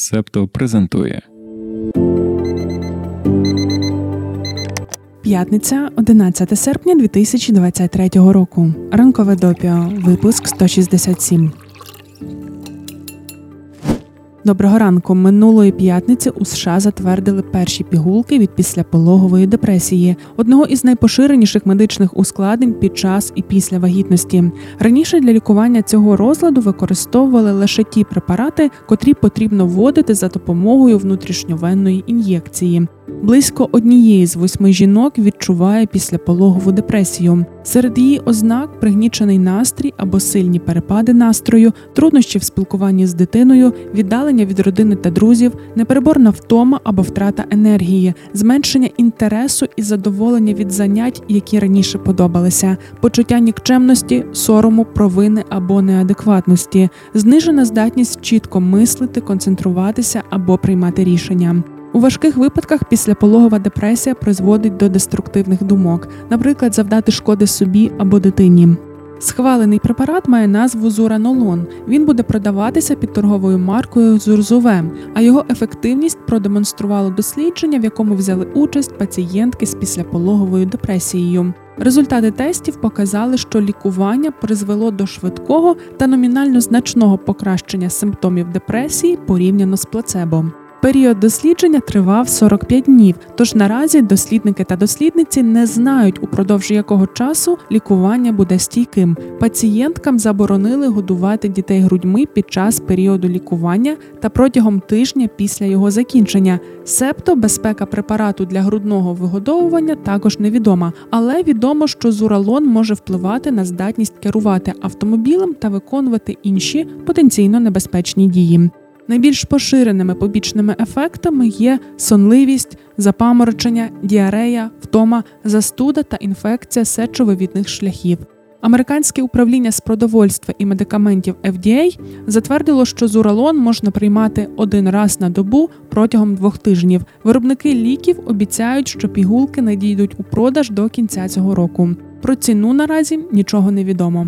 Септо презентує П'ятниця, 11 серпня 2023 року. Ранкове допіо. Випуск 167. Доброго ранку. Минулої п'ятниці у США затвердили перші пігулки від післяпологової депресії, одного із найпоширеніших медичних ускладнень під час і після вагітності. Раніше для лікування цього розладу використовували лише ті препарати, котрі потрібно вводити за допомогою внутрішньовенної ін'єкції. Близько однієї з восьми жінок відчуває післяпологову депресію. Серед її ознак пригнічений настрій або сильні перепади настрою, труднощі в спілкуванні з дитиною, віддалення від родини та друзів, непереборна втома або втрата енергії, зменшення інтересу і задоволення від занять, які раніше подобалися, почуття нікчемності, сорому, провини або неадекватності, знижена здатність чітко мислити, концентруватися або приймати рішення. У важких випадках післяпологова депресія призводить до деструктивних думок, наприклад, завдати шкоди собі або дитині. Схвалений препарат має назву Зуранолон. Він буде продаватися під торговою маркою Зурзуве, а його ефективність продемонструвало дослідження, в якому взяли участь пацієнтки з післяпологовою депресією. Результати тестів показали, що лікування призвело до швидкого та номінально значного покращення симптомів депресії порівняно з плацебо. Період дослідження тривав 45 днів, тож наразі дослідники та дослідниці не знають, упродовж якого часу лікування буде стійким. Пацієнткам заборонили годувати дітей грудьми під час періоду лікування та протягом тижня після його закінчення. Себто безпека препарату для грудного вигодовування також невідома, але відомо, що зуралон може впливати на здатність керувати автомобілем та виконувати інші потенційно небезпечні дії. Найбільш поширеними побічними ефектами є сонливість, запаморочення, діарея, втома, застуда та інфекція сечовивідних шляхів. Американське управління з продовольства і медикаментів FDA затвердило, що зуралон можна приймати один раз на добу протягом двох тижнів. Виробники ліків обіцяють, що пігулки надійдуть у продаж до кінця цього року. Про ціну наразі нічого не відомо.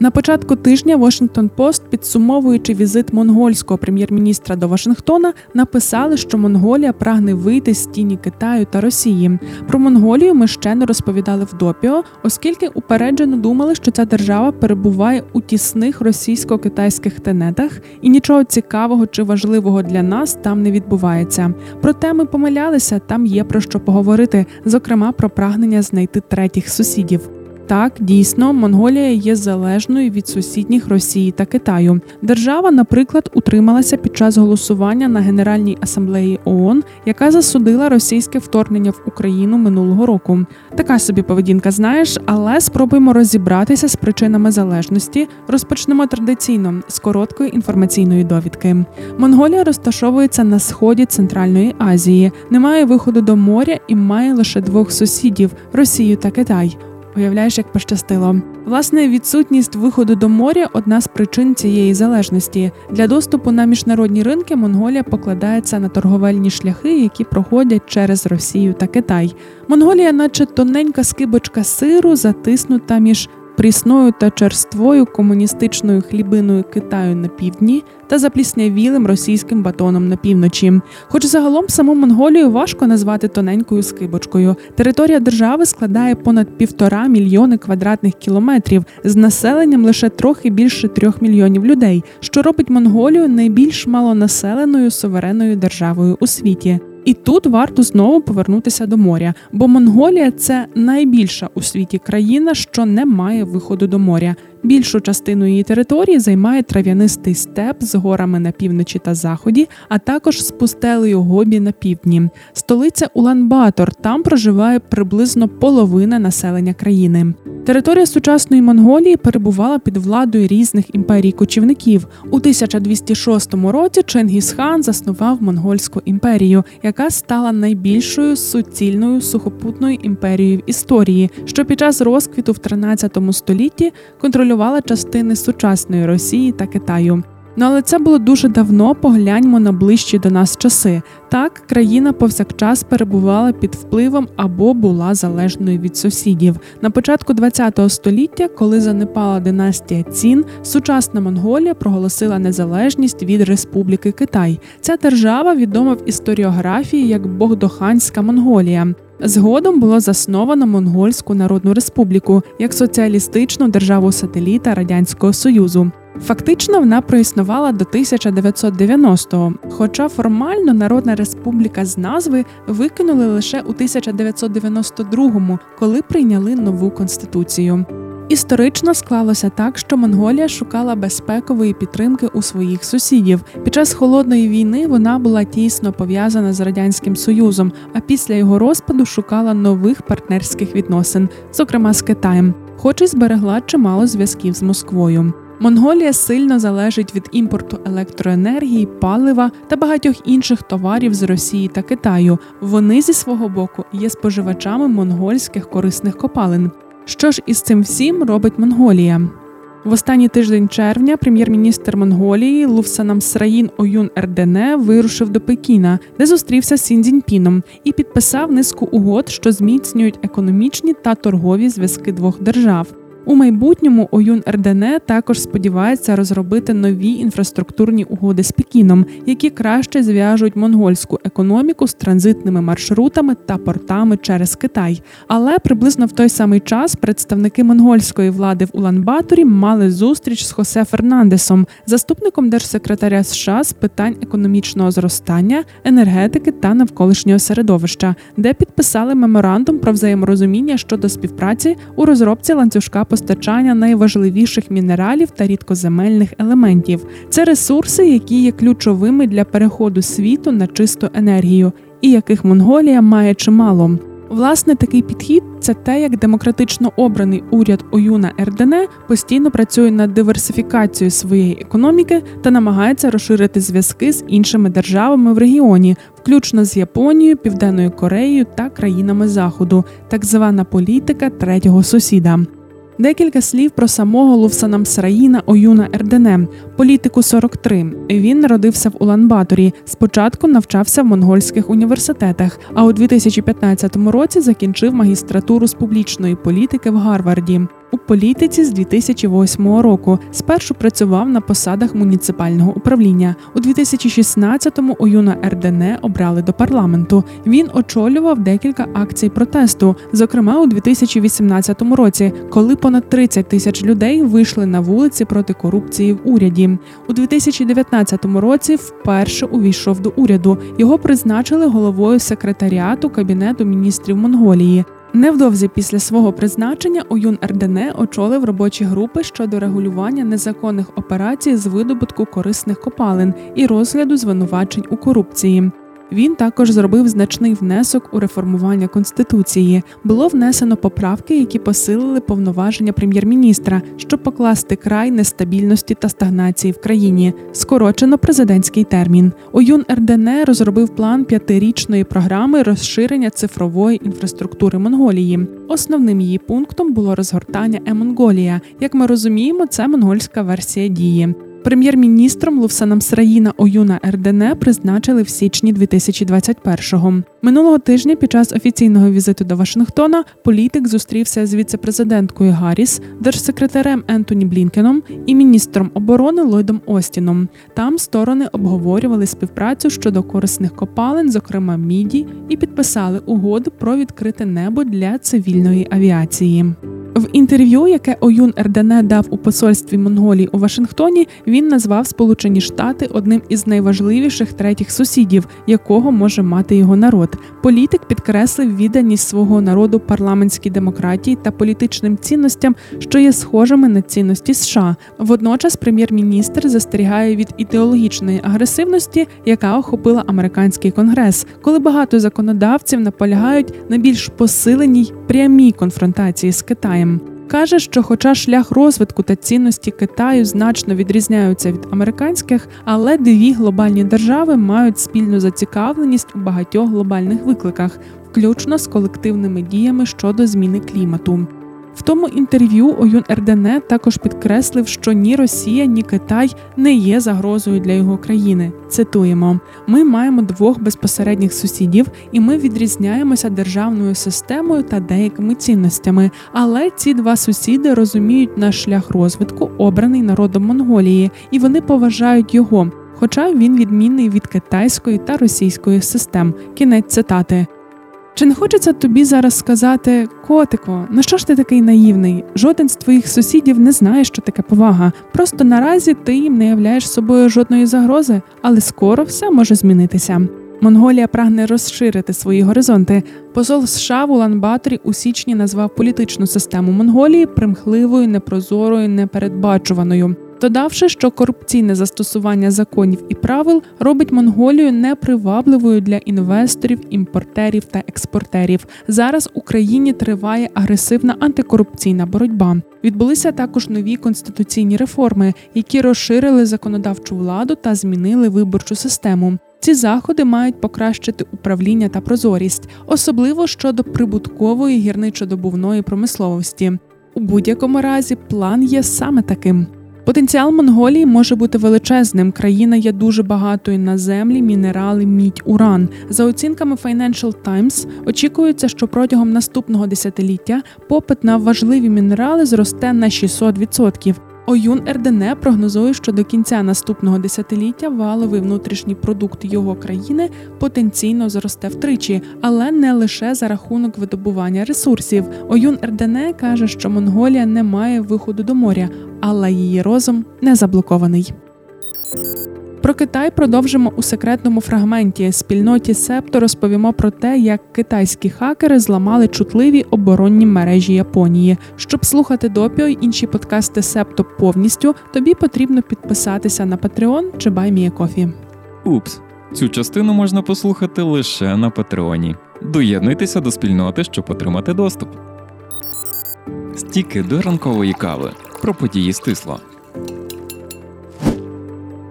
На початку тижня Washington Post, підсумовуючи візит монгольського прем'єр-міністра до Вашингтона, написали, що Монголія прагне вийти з тіні Китаю та Росії. Про Монголію ми ще не розповідали в допіо, оскільки упереджено думали, що ця держава перебуває у тісних російсько-китайських тенетах, і нічого цікавого чи важливого для нас там не відбувається. Проте ми помилялися, там є про що поговорити, зокрема про прагнення знайти третіх сусідів. Так, дійсно, Монголія є залежною від сусідніх Росії та Китаю. Держава, наприклад, утрималася під час голосування на Генеральній асамблеї ООН, яка засудила російське вторгнення в Україну минулого року. Така собі поведінка, знаєш, але спробуємо розібратися з причинами залежності. Розпочнемо традиційно з короткої інформаційної довідки. Монголія розташовується на сході Центральної Азії, не має виходу до моря і має лише двох сусідів Росію та Китай. Уявляєш, як пощастило. Власне, відсутність виходу до моря одна з причин цієї залежності. Для доступу на міжнародні ринки Монголія покладається на торговельні шляхи, які проходять через Росію та Китай. Монголія, наче тоненька скибочка сиру, затиснута між прісною та черствою комуністичною хлібиною Китаю на півдні та запліснявілим російським батоном на півночі. Хоч загалом саму Монголію важко назвати тоненькою скибочкою. Територія держави складає понад півтора мільйони квадратних кілометрів з населенням лише трохи більше трьох мільйонів людей, що робить Монголію найбільш малонаселеною суверенною державою у світі. І тут варто знову повернутися до моря, бо Монголія це найбільша у світі країна, що не має виходу до моря. Більшу частину її території займає трав'янистий степ з горами на півночі та заході, а також з пустелею Гобі на півдні. Столиця Улан-Батор. Там проживає приблизно половина населення країни. Територія сучасної Монголії перебувала під владою різних імперій кочівників. У 1206 році Чингісхан заснував монгольську імперію, яка стала найбільшою суцільною сухопутною імперією в історії, що під час розквіту в 13 столітті контролювала частини сучасної Росії та Китаю. Ну але це було дуже давно. Погляньмо на ближчі до нас часи. Так, країна повсякчас перебувала під впливом або була залежною від сусідів. На початку ХХ століття, коли занепала династія цін, сучасна Монголія проголосила незалежність від Республіки Китай. Ця держава відома в історіографії як Богдоханська Монголія. Згодом було засновано Монгольську Народну Республіку як соціалістичну державу сателіта Радянського Союзу. Фактично вона проіснувала до 1990-го, хоча формально Народна Республіка з назви викинули лише у 1992-му, коли прийняли нову конституцію. Історично склалося так, що Монголія шукала безпекової підтримки у своїх сусідів. Під час холодної війни вона була тісно пов'язана з радянським союзом, а після його розпаду шукала нових партнерських відносин, зокрема з Китаєм, хоч і зберегла чимало зв'язків з Москвою. Монголія сильно залежить від імпорту електроенергії, палива та багатьох інших товарів з Росії та Китаю. Вони зі свого боку є споживачами монгольських корисних копалин. Що ж із цим всім робить Монголія? В останній тиждень червня прем'єр-міністр Монголії Лувсанам Сраїн Оюн Ердене вирушив до Пекіна, де зустрівся з Сіндзіньпіном і підписав низку угод, що зміцнюють економічні та торгові зв'язки двох держав. У майбутньому Оюн Ердене також сподівається розробити нові інфраструктурні угоди з Пекіном, які краще зв'яжуть монгольську економіку з транзитними маршрутами та портами через Китай. Але приблизно в той самий час представники монгольської влади в Улан-Баторі мали зустріч з Хосе Фернандесом, заступником держсекретаря США з питань економічного зростання, енергетики та навколишнього середовища, де підписали меморандум про взаєморозуміння щодо співпраці у розробці ланцюжка постачання найважливіших мінералів та рідкоземельних елементів. Це ресурси, які є ключовими для переходу світу на чисту енергію, і яких Монголія має чимало. Власне, такий підхід це те, як демократично обраний уряд Оюна Ердене постійно працює над диверсифікацією своєї економіки та намагається розширити зв'язки з іншими державами в регіоні, включно з Японією, Південною Кореєю та країнами Заходу, так звана політика третього сусіда. Декілька слів про самого Лувсанам Сраїна Оюна Ердене, політику 43. Він народився в Улан-Баторі. Спочатку навчався в монгольських університетах, а у 2015 році закінчив магістратуру з публічної політики в Гарварді у політиці з 2008 року. Спершу працював на посадах муніципального управління. У 2016-му Оюна Ердене обрали до парламенту. Він очолював декілька акцій протесту, зокрема у 2018 році, коли понад 30 тисяч людей вийшли на вулиці проти корупції в уряді. У 2019 році вперше увійшов до уряду. Його призначили головою секретаріату Кабінету міністрів Монголії. Невдовзі після свого призначення Оюн Ердене очолив робочі групи щодо регулювання незаконних операцій з видобутку корисних копалин і розгляду звинувачень у корупції. Він також зробив значний внесок у реформування конституції. Було внесено поправки, які посилили повноваження прем'єр-міністра, щоб покласти край нестабільності та стагнації в країні. Скорочено президентський термін. Оюн РДН розробив план п'ятирічної програми розширення цифрової інфраструктури Монголії. Основним її пунктом було розгортання Е-Монголія. Як ми розуміємо, це монгольська версія дії. Прем'єр-міністром Лувсаном Сраїна Оюна Ердене призначили в січні 2021-го. Минулого тижня під час офіційного візиту до Вашингтона політик зустрівся з віцепрезиденткою Гарріс, держсекретарем Ентоні Блінкеном і міністром оборони Ллойдом Остіном. Там сторони обговорювали співпрацю щодо корисних копалин, зокрема міді, і підписали угоду про відкрите небо для цивільної авіації. В інтерв'ю, яке Оюн Ердене дав у посольстві Монголії у Вашингтоні, він назвав Сполучені Штати одним із найважливіших третіх сусідів, якого може мати його народ. Політик підкреслив відданість свого народу парламентській демократії та політичним цінностям, що є схожими на цінності США. Водночас, прем'єр-міністр застерігає від ідеологічної агресивності, яка охопила американський конгрес, коли багато законодавців наполягають на більш посиленій прямій конфронтації з Китаєм. Каже, що, хоча шлях розвитку та цінності Китаю значно відрізняються від американських, але дві глобальні держави мають спільну зацікавленість у багатьох глобальних викликах, включно з колективними діями щодо зміни клімату. В тому інтерв'ю Оюн Ердене також підкреслив, що ні Росія, ні Китай не є загрозою для його країни. Цитуємо: ми маємо двох безпосередніх сусідів, і ми відрізняємося державною системою та деякими цінностями. Але ці два сусіди розуміють наш шлях розвитку, обраний народом Монголії, і вони поважають його. Хоча він відмінний від китайської та російської систем. Кінець цитати. Чи не хочеться тобі зараз сказати, котико, ну що ж ти такий наївний? Жоден з твоїх сусідів не знає, що таке повага. Просто наразі ти їм не являєш собою жодної загрози, але скоро все може змінитися. Монголія прагне розширити свої горизонти. Посол США в Улан-Баторі у січні назвав політичну систему Монголії примхливою, непрозорою, непередбачуваною додавши, що корупційне застосування законів і правил робить Монголію непривабливою для інвесторів, імпортерів та експортерів. Зараз в Україні триває агресивна антикорупційна боротьба. Відбулися також нові конституційні реформи, які розширили законодавчу владу та змінили виборчу систему. Ці заходи мають покращити управління та прозорість, особливо щодо прибуткової гірничодобувної промисловості. У будь-якому разі план є саме таким. Потенціал Монголії може бути величезним. Країна є дуже багатою на землі, мінерали, мідь, уран. За оцінками Financial Times, очікується, що протягом наступного десятиліття попит на важливі мінерали зросте на 600%. Оюн РДН прогнозує, що до кінця наступного десятиліття валовий внутрішній продукт його країни потенційно зросте втричі, але не лише за рахунок видобування ресурсів. Оюн РДН каже, що Монголія не має виходу до моря, але її розум не заблокований. Про Китай продовжимо у секретному фрагменті. Спільноті Септо розповімо про те, як китайські хакери зламали чутливі оборонні мережі Японії. Щоб слухати допіо й інші подкасти Септо повністю, тобі потрібно підписатися на Patreon чи BuyMeACoffee. Упс, цю частину можна послухати лише на Патреоні. Доєднуйтеся до спільноти, щоб отримати доступ. Стіки до ранкової кави про події стисло.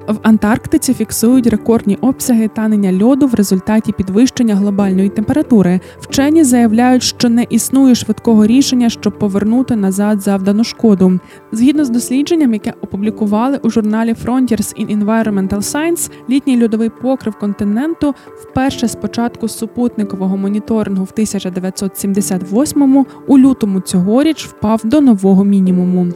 В Антарктиці фіксують рекордні обсяги танення льоду в результаті підвищення глобальної температури. Вчені заявляють, що не існує швидкого рішення, щоб повернути назад завдану шкоду. Згідно з дослідженням, яке опублікували у журналі Frontiers in Environmental Science, літній льодовий покрив континенту вперше з початку супутникового моніторингу в 1978-му у лютому цьогоріч впав до нового мінімуму.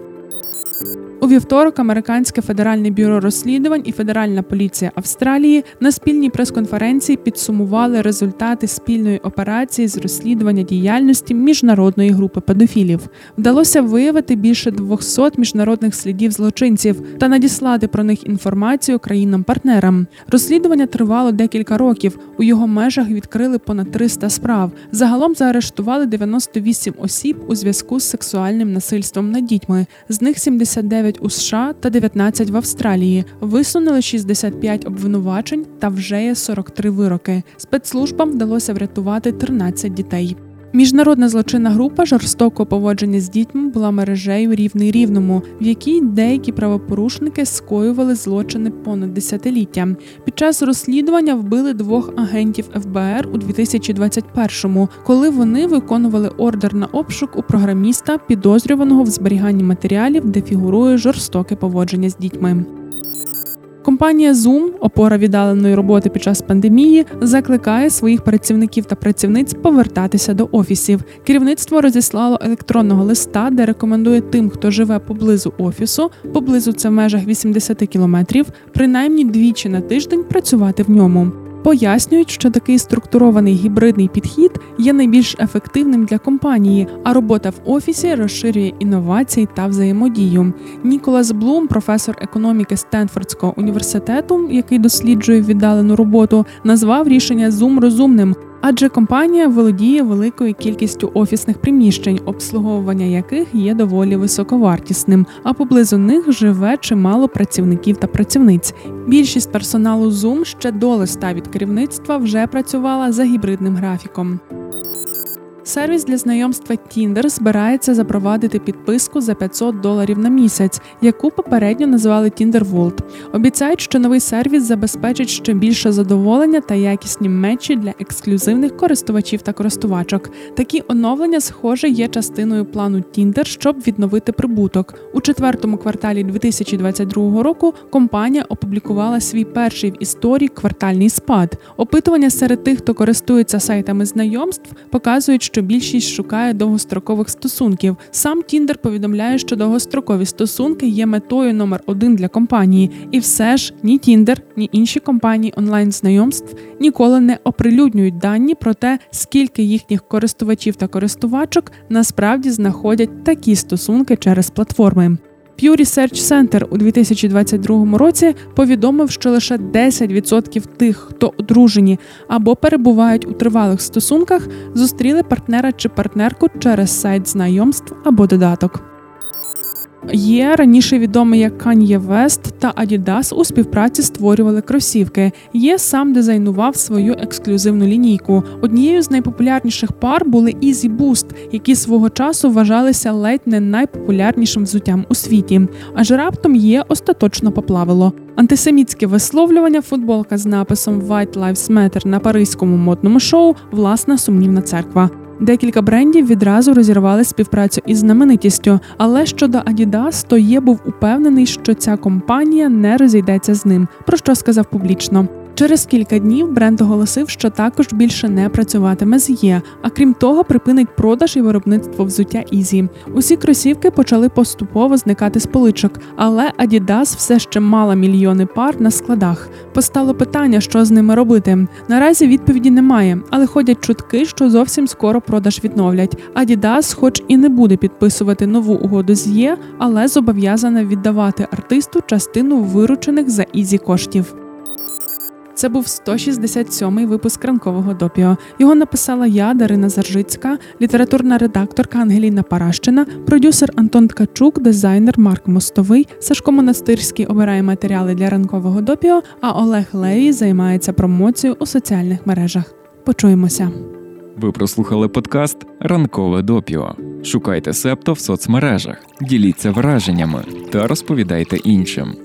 Вівторок американське федеральне бюро розслідувань і федеральна поліція Австралії на спільній прес-конференції підсумували результати спільної операції з розслідування діяльності міжнародної групи педофілів. Вдалося виявити більше 200 міжнародних слідів злочинців та надіслати про них інформацію країнам-партнерам. Розслідування тривало декілька років. У його межах відкрили понад 300 справ. Загалом заарештували 98 осіб у зв'язку з сексуальним насильством над дітьми. З них 79 у США та 19 в Австралії. Висунули 65 обвинувачень та вже є 43 вироки. Спецслужбам вдалося врятувати 13 дітей. Міжнародна злочинна група жорстокого поводження з дітьми була мережею рівний рівному, в якій деякі правопорушники скоювали злочини понад десятиліття. Під час розслідування вбили двох агентів ФБР у 2021-му, коли вони виконували ордер на обшук у програміста, підозрюваного в зберіганні матеріалів, де фігурує жорстоке поводження з дітьми. Компанія Zoom, опора віддаленої роботи під час пандемії, закликає своїх працівників та працівниць повертатися до офісів. Керівництво розіслало електронного листа, де рекомендує тим, хто живе поблизу офісу, поблизу це в межах 80 кілометрів, принаймні двічі на тиждень працювати в ньому. Пояснюють, що такий структурований гібридний підхід є найбільш ефективним для компанії, а робота в офісі розширює інновації та взаємодію. Ніколас Блум, професор економіки Стенфордського університету, який досліджує віддалену роботу, назвав рішення Zoom розумним. Адже компанія володіє великою кількістю офісних приміщень, обслуговування яких є доволі високовартісним, а поблизу них живе чимало працівників та працівниць. Більшість персоналу Zoom ще до листа від керівництва вже працювала за гібридним графіком. Сервіс для знайомства Tinder збирається запровадити підписку за 500 доларів на місяць, яку попередньо називали Tinder World. Обіцяють, що новий сервіс забезпечить ще більше задоволення та якісні мечі для ексклюзивних користувачів та користувачок. Такі оновлення, схоже, є частиною плану Tinder, щоб відновити прибуток. У четвертому кварталі 2022 року компанія опублікувала свій перший в історії квартальний спад. Опитування серед тих, хто користується сайтами знайомств, показують, що більшість шукає довгострокових стосунків. Сам Тіндер повідомляє, що довгострокові стосунки є метою номер один для компанії, і все ж ні Тіндер, ні інші компанії онлайн знайомств ніколи не оприлюднюють дані про те, скільки їхніх користувачів та користувачок насправді знаходять такі стосунки через платформи. Pew Research Center у 2022 році повідомив, що лише 10% тих, хто одружені або перебувають у тривалих стосунках, зустріли партнера чи партнерку через сайт знайомств або додаток. Є раніше відомий як Kanye West та Adidas у співпраці створювали кросівки. Є сам дизайнував свою ексклюзивну лінійку. Однією з найпопулярніших пар були Easy Boost, які свого часу вважалися ледь не найпопулярнішим взуттям у світі. Аж раптом є остаточно поплавило. Антисемітське висловлювання, футболка з написом White Lives Matter на паризькому модному шоу власна сумнівна церква. Декілька брендів відразу розірвали співпрацю із знаменитістю. Але щодо Adidas, то є був упевнений, що ця компанія не розійдеться з ним, про що сказав публічно. Через кілька днів бренд оголосив, що також більше не працюватиме з Є, а крім того, припинить продаж і виробництво взуття Ізі. Усі кросівки почали поступово зникати з поличок, але Adidas все ще мала мільйони пар на складах. Постало питання, що з ними робити. Наразі відповіді немає, але ходять чутки, що зовсім скоро продаж відновлять. Adidas хоч і не буде підписувати нову угоду з Є, але зобов'язана віддавати артисту частину виручених за Ізі коштів. Це був 167-й випуск ранкового допіо. Його написала я, Дарина Заржицька, літературна редакторка Ангеліна Паращина, продюсер Антон Ткачук, дизайнер Марк Мостовий, Сашко Монастирський обирає матеріали для ранкового допіо. А Олег Левій займається промоцією у соціальних мережах. Почуємося. Ви прослухали подкаст Ранкове допіо. Шукайте септо в соцмережах, діліться враженнями та розповідайте іншим.